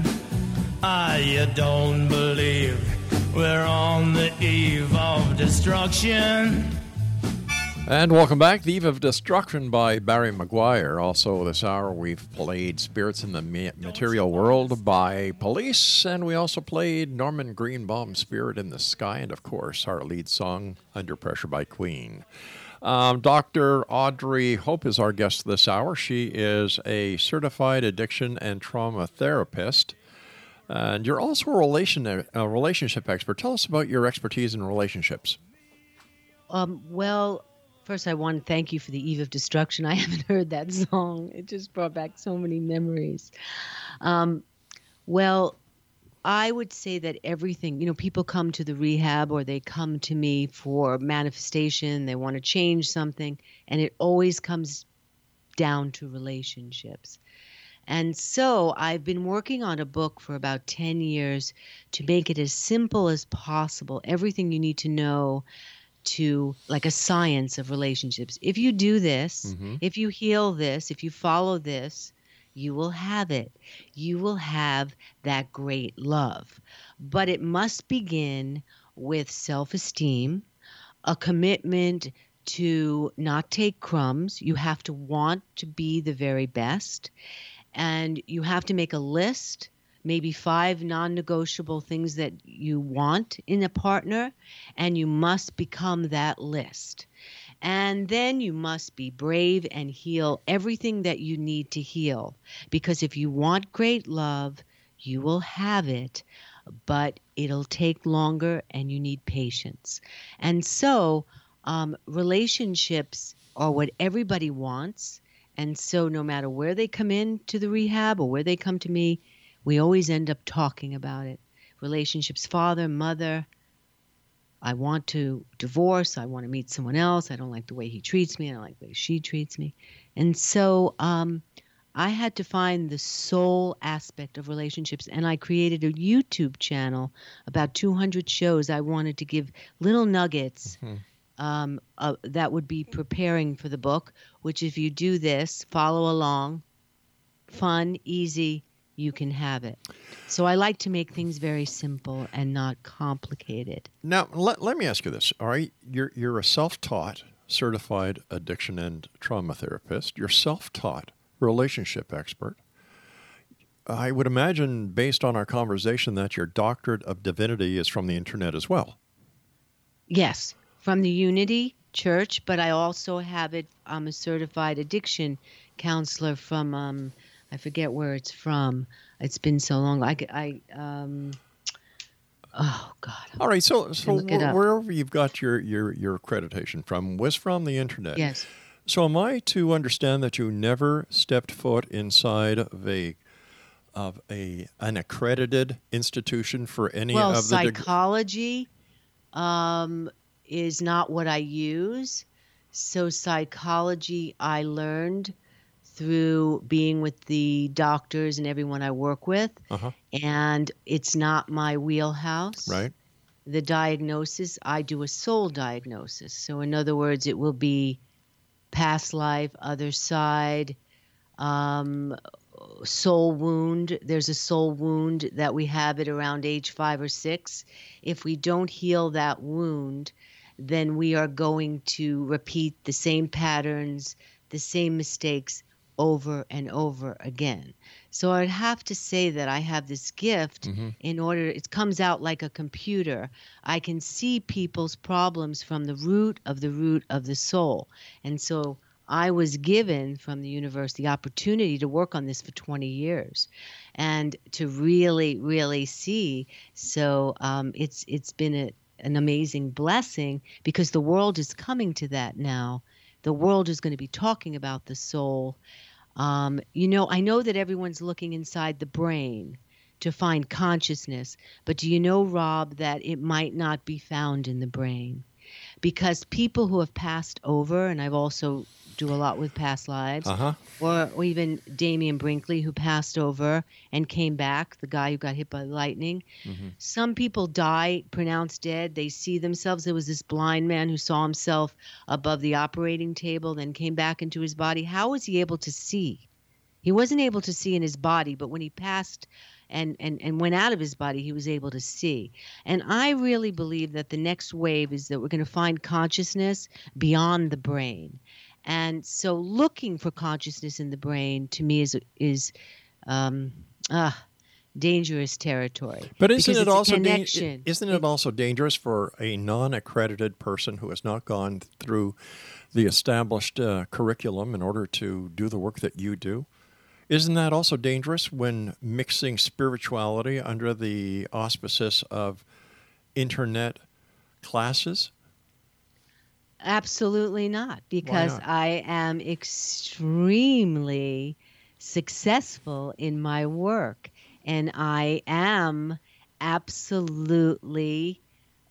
S6: Ah, you don't believe we're on the eve of destruction.
S4: And welcome back. The Eve of Destruction by Barry McGuire. Also, this hour we've played Spirits in the Material World by Police, and we also played Norman Greenbaum's Spirit in the Sky, and of course, our lead song, Under Pressure by Queen. Um, Dr. Audrey Hope is our guest this hour. She is a certified addiction and trauma therapist. And you're also a, relation, a relationship expert. Tell us about your expertise in relationships.
S5: Um, well, first, I want to thank you for the Eve of Destruction. I <laughs> haven't heard that song. It just brought back so many memories. Um, well, I would say that everything, you know, people come to the rehab or they come to me for manifestation, they want to change something, and it always comes down to relationships. And so I've been working on a book for about 10 years to make it as simple as possible. Everything you need to know to like a science of relationships. If you do this, mm-hmm. if you heal this, if you follow this, you will have it. You will have that great love. But it must begin with self esteem, a commitment to not take crumbs. You have to want to be the very best. And you have to make a list, maybe five non negotiable things that you want in a partner, and you must become that list. And then you must be brave and heal everything that you need to heal. Because if you want great love, you will have it, but it'll take longer and you need patience. And so, um, relationships are what everybody wants. And so, no matter where they come in to the rehab or where they come to me, we always end up talking about it. Relationships, father, mother, I want to divorce. I want to meet someone else. I don't like the way he treats me. I don't like the way she treats me. And so um, I had to find the soul aspect of relationships. And I created a YouTube channel, about 200 shows. I wanted to give little nuggets um, uh, that would be preparing for the book, which, if you do this, follow along, fun, easy, you can have it. So I like to make things very simple and not complicated.
S4: Now, let, let me ask you this. All right, you're, you're a self taught certified addiction and trauma therapist, you're self taught relationship expert. I would imagine, based on our conversation, that your doctorate of divinity is from the internet as well.
S5: Yes, from the Unity Church, but I also have it. I'm a certified addiction counselor from um, I forget where it's from. It's been so long. I, I um, oh God.
S4: All right, so so wh- wherever you've got your, your, your accreditation from was from the internet.
S5: Yes.
S4: So am I to understand that you never stepped foot inside of a of a an accredited institution for any
S5: well,
S4: of the deg-
S5: psychology um, is not what I use. So psychology I learned through being with the doctors and everyone I work with,
S4: Uh-huh.
S5: and it's not my wheelhouse.
S4: right?
S5: the diagnosis, I do a soul diagnosis. So, in other words, it will be past life, other side, um, soul wound. There's a soul wound that we have at around age five or six. If we don't heal that wound, then we are going to repeat the same patterns, the same mistakes over and over again. So I'd have to say that I have this gift in order, it comes out like a computer. I can see people's problems from the root of the root of the soul. And so I was given from the universe the opportunity to work on this for 20 years and to really, really see. So um, it's it's been a, an amazing blessing because the world is coming to that now. The world is going to be talking about the soul. Um, you know, I know that everyone's looking inside the brain to find consciousness, but do you know, Rob, that it might not be found in the brain? Because people who have passed over, and I've also do a lot with past lives,
S4: Uh-huh.
S5: or, or even Dannion Brinkley, who passed over and came back, the guy who got hit by lightning. Some people die, pronounced dead. They see themselves. There was this blind man who saw himself above the operating table, then came back into his body. How was he able to see? He wasn't able to see in his body, but when he passed and, and, and went out of his body, he was able to see. And I really believe that the next wave is that we're going to find consciousness beyond the brain. And so looking for consciousness in the brain to me is is um, ah, dangerous territory.
S4: But isn't it also
S5: connection.
S4: isn't it also dangerous for a non-accredited person who has not gone through the established uh, curriculum in order to do the work that you do? Isn't that also dangerous when mixing spirituality under the auspices of internet classes?
S5: Absolutely not, because
S4: not?
S5: I am extremely successful in my work and I am absolutely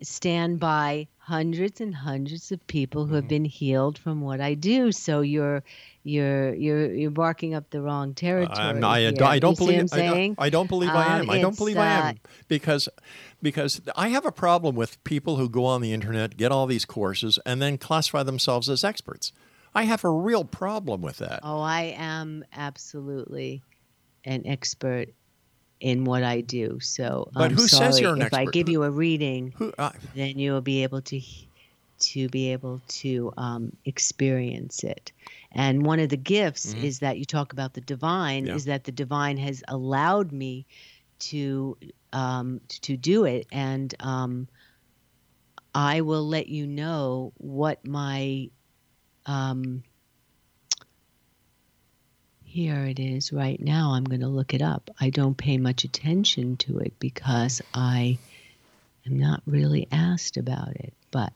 S5: stand by hundreds and hundreds of people who have been healed from what I do. So you're you're you're you're barking up the wrong territory.
S4: I'm not- I,
S5: here.
S4: I don't
S5: You see what
S4: believe.
S5: I'm
S4: I don't. I don't believe I
S5: Um,
S4: am. I don't believe I
S5: uh,
S4: am because because I have a problem with people who go on the internet, get all these courses, and then classify themselves as experts. I have a real problem with that.
S5: Oh, I am absolutely an expert in what I do. So,
S4: But
S5: I'm
S4: who
S5: sorry
S4: says you're an
S5: if I give you a reading,
S4: Who? I,
S5: then you will be able to to be able to um, experience it. And one of the gifts is that you talk about the divine.
S4: Mm-hmm. Yeah.
S5: Is that the divine has allowed me to um, to do it, and um, I will let you know what my um, here it is right now. I'm going to look it up. I don't pay much attention to it because I am not really asked about it. But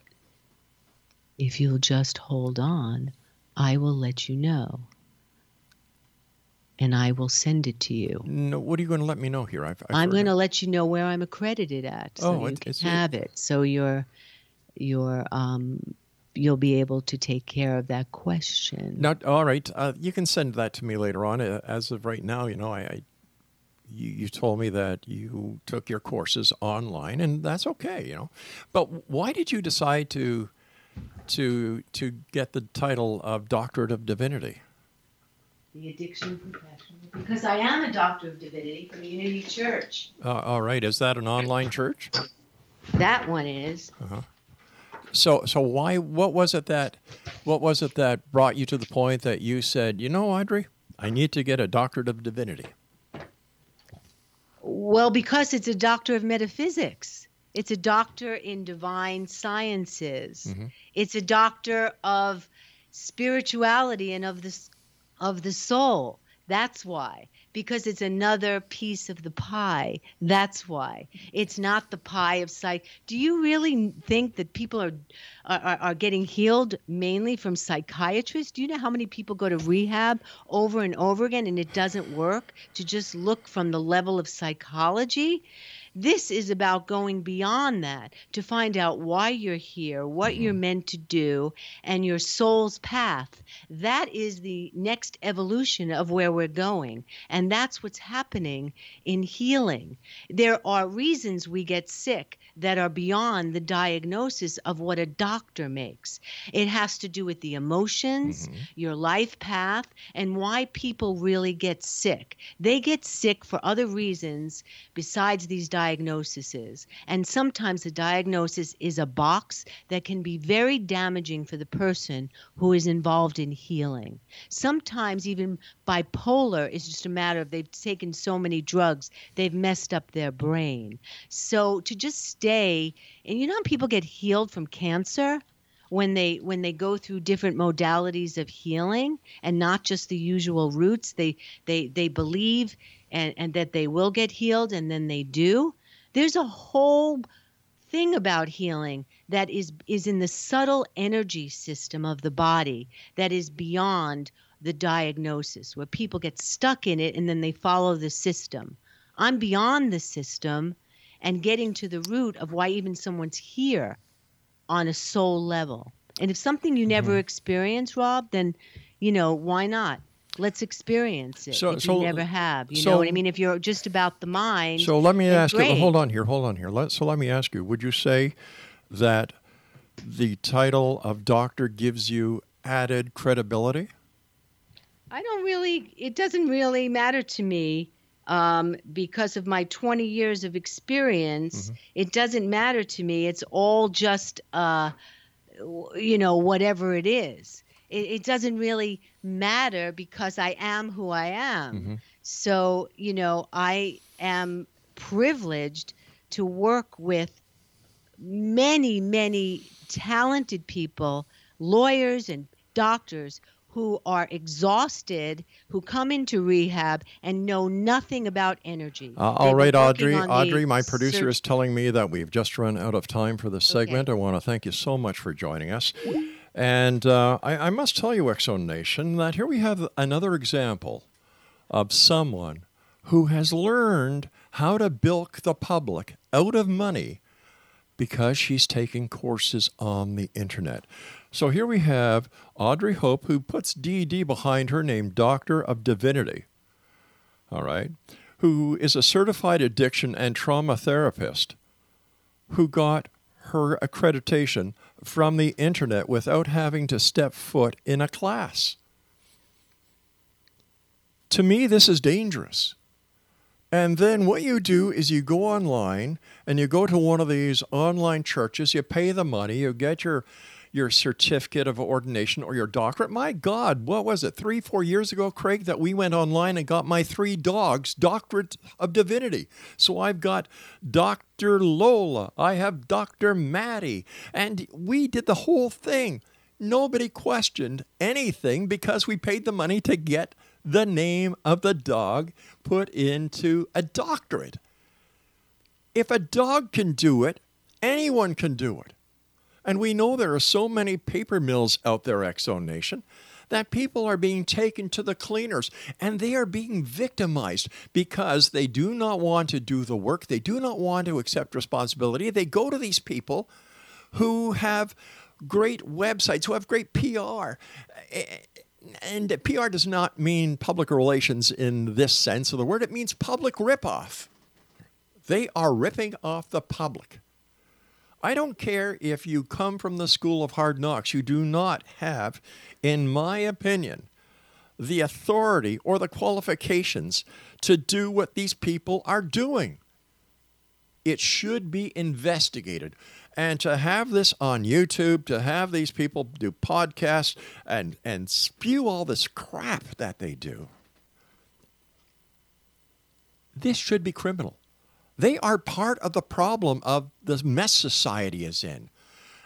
S5: if you'll just hold on, I will let you know. And I will send it to you.
S4: no, what are you going to let me know here? I've, I've
S5: I'm going to let you know where I'm accredited at, so
S4: Oh,
S5: you
S4: it-
S5: can have it. So you're, you're, um, you'll be able to take care of that question.
S4: Not all right. Uh, you can send that to me later on. Uh, as of right now, you know, I, I you, you told me that you took your courses online, and that's okay, you know. But why did you decide to to to get the title of Doctorate of Divinity?
S5: The addiction professional. Because I am a doctor of divinity from Unity Church.
S4: Uh, all right, is that an online church?
S5: That one is.
S4: So so why what was it that what was it that brought you to the point that you said, you know, Audrey, I need to get a Doctorate of Divinity?
S5: Well, because it's a doctor of metaphysics. It's a doctor in divine sciences. Mm-hmm. It's a doctor of spirituality and of the of the soul. That's why. Because it's another piece of the pie. That's why. It's not the pie of psych. Do you really think that people are are, are getting healed mainly from psychiatrists? Do you know how many people go to rehab over and over again and it doesn't work to just look from the level of psychology? This is about going beyond that to find out why you're here, what mm-hmm. you're meant to do, and your soul's path. That is the next evolution of where we're going. And that's what's happening in healing. There are reasons we get sick that are beyond the diagnosis of what a doctor makes. It has to do with the emotions, mm-hmm. your life path, and why people really get sick. They get sick for other reasons besides these diagnoses. And sometimes the diagnosis is a box that can be very damaging for the person who is involved in healing. Sometimes even bipolar is just a matter of they've taken so many drugs, they've messed up their brain. So to just stay, and you know how people get healed from cancer? When they when they go through different modalities of healing and not just the usual routes they they they believe and and that they will get healed and then they do. There's a whole thing about healing that is is in the subtle energy system of the body that is beyond the diagnosis where people get stuck in it and then they follow the system. I'm beyond the system and getting to the root of why even someone's here on a soul level and if something you never mm-hmm. experienced rob then you know why not let's experience it
S4: So-
S5: if
S4: so-
S5: you never have you
S4: so-
S5: know what i mean if you're just about the mind
S4: So let me ask you. Hold on here. Hold on here. Let, so let me ask you. Would you say that the title of doctor gives you added credibility?
S5: I don't really, it doesn't really matter to me um, because of my 20 years of experience. It doesn't matter to me. It's all just, uh, you know, whatever it is. It, it doesn't really matter because I am who I am. So, you know, I am privileged to work with many, many talented people, lawyers and doctors who are exhausted, who come into rehab and know nothing about energy.
S4: Uh, all right, Audrey. Audrey, my producer is telling me that we've just run out of time for this segment. I want to thank you so much for joining us. And uh, I, I must tell you, X Zone Nation, that here we have another example of someone who has learned how to bilk the public out of money because she's taking courses on the internet. So here we have Audrey Hope, who puts DD behind her name, Doctor of Divinity. All right. Who is a certified addiction and trauma therapist who got her accreditation from the internet without having to step foot in a class. To me, this is dangerous. And then what you do is you go online and you go to one of these online churches, you pay the money, you get your your certificate of ordination or your doctorate. My God, what was it? Three, four years ago, Craig, that we went online and got my three dogs doctorate of divinity. So I've got Dr. Lola, I have Dr. Maddie, and we did the whole thing. Nobody questioned anything because we paid the money to get the name of the dog put into a doctorate. If a dog can do it, anyone can do it. And we know there are so many paper mills out there, X Zone Nation, that people are being taken to the cleaners and they are being victimized because they do not want to do the work. They do not want to accept responsibility. They go to these people who have great websites, who have great PR. And PR does not mean public relations in this sense of the word, it means public ripoff. They are ripping off the public. I don't care if you come from the school of hard knocks, you do not have, in my opinion, the authority or the qualifications to do what these people are doing. It should be investigated. And to have this on YouTube, to have these people do podcasts and, and spew all this crap that they do, this should be criminal. They are part of the problem of the mess society is in.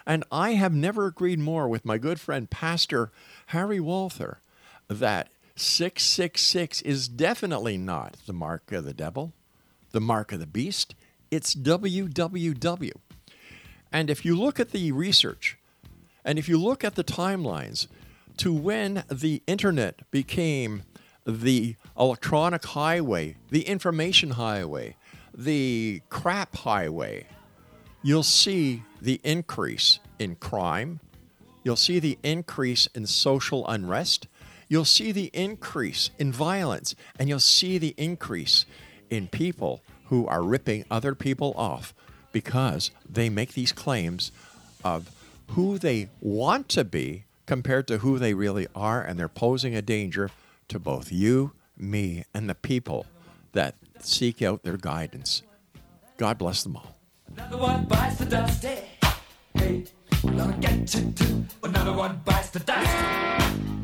S4: And I have never agreed more with my good friend, Pastor Harry Walther, that 666 is definitely not the mark of the devil, the mark of the beast. It's WWW. And if you look at the research, and if you look at the timelines to when the internet became the electronic highway, the information highway, the crap highway, you'll see the increase in crime. You'll see the increase in social unrest. You'll see the increase in violence. And you'll see the increase in people who are ripping other people off because they make these claims of who they want to be compared to who they really are. And they're posing a danger to both you, me, and the people that seek out their guidance. God bless them all.
S2: Another one the dust. Hey, hey, gonna get. Another one the dust.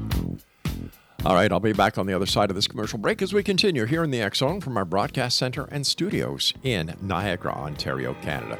S4: All right, I'll be back on the other side of this commercial break as we continue here in the Zone from our broadcast center and studios in Niagara, Ontario, Canada.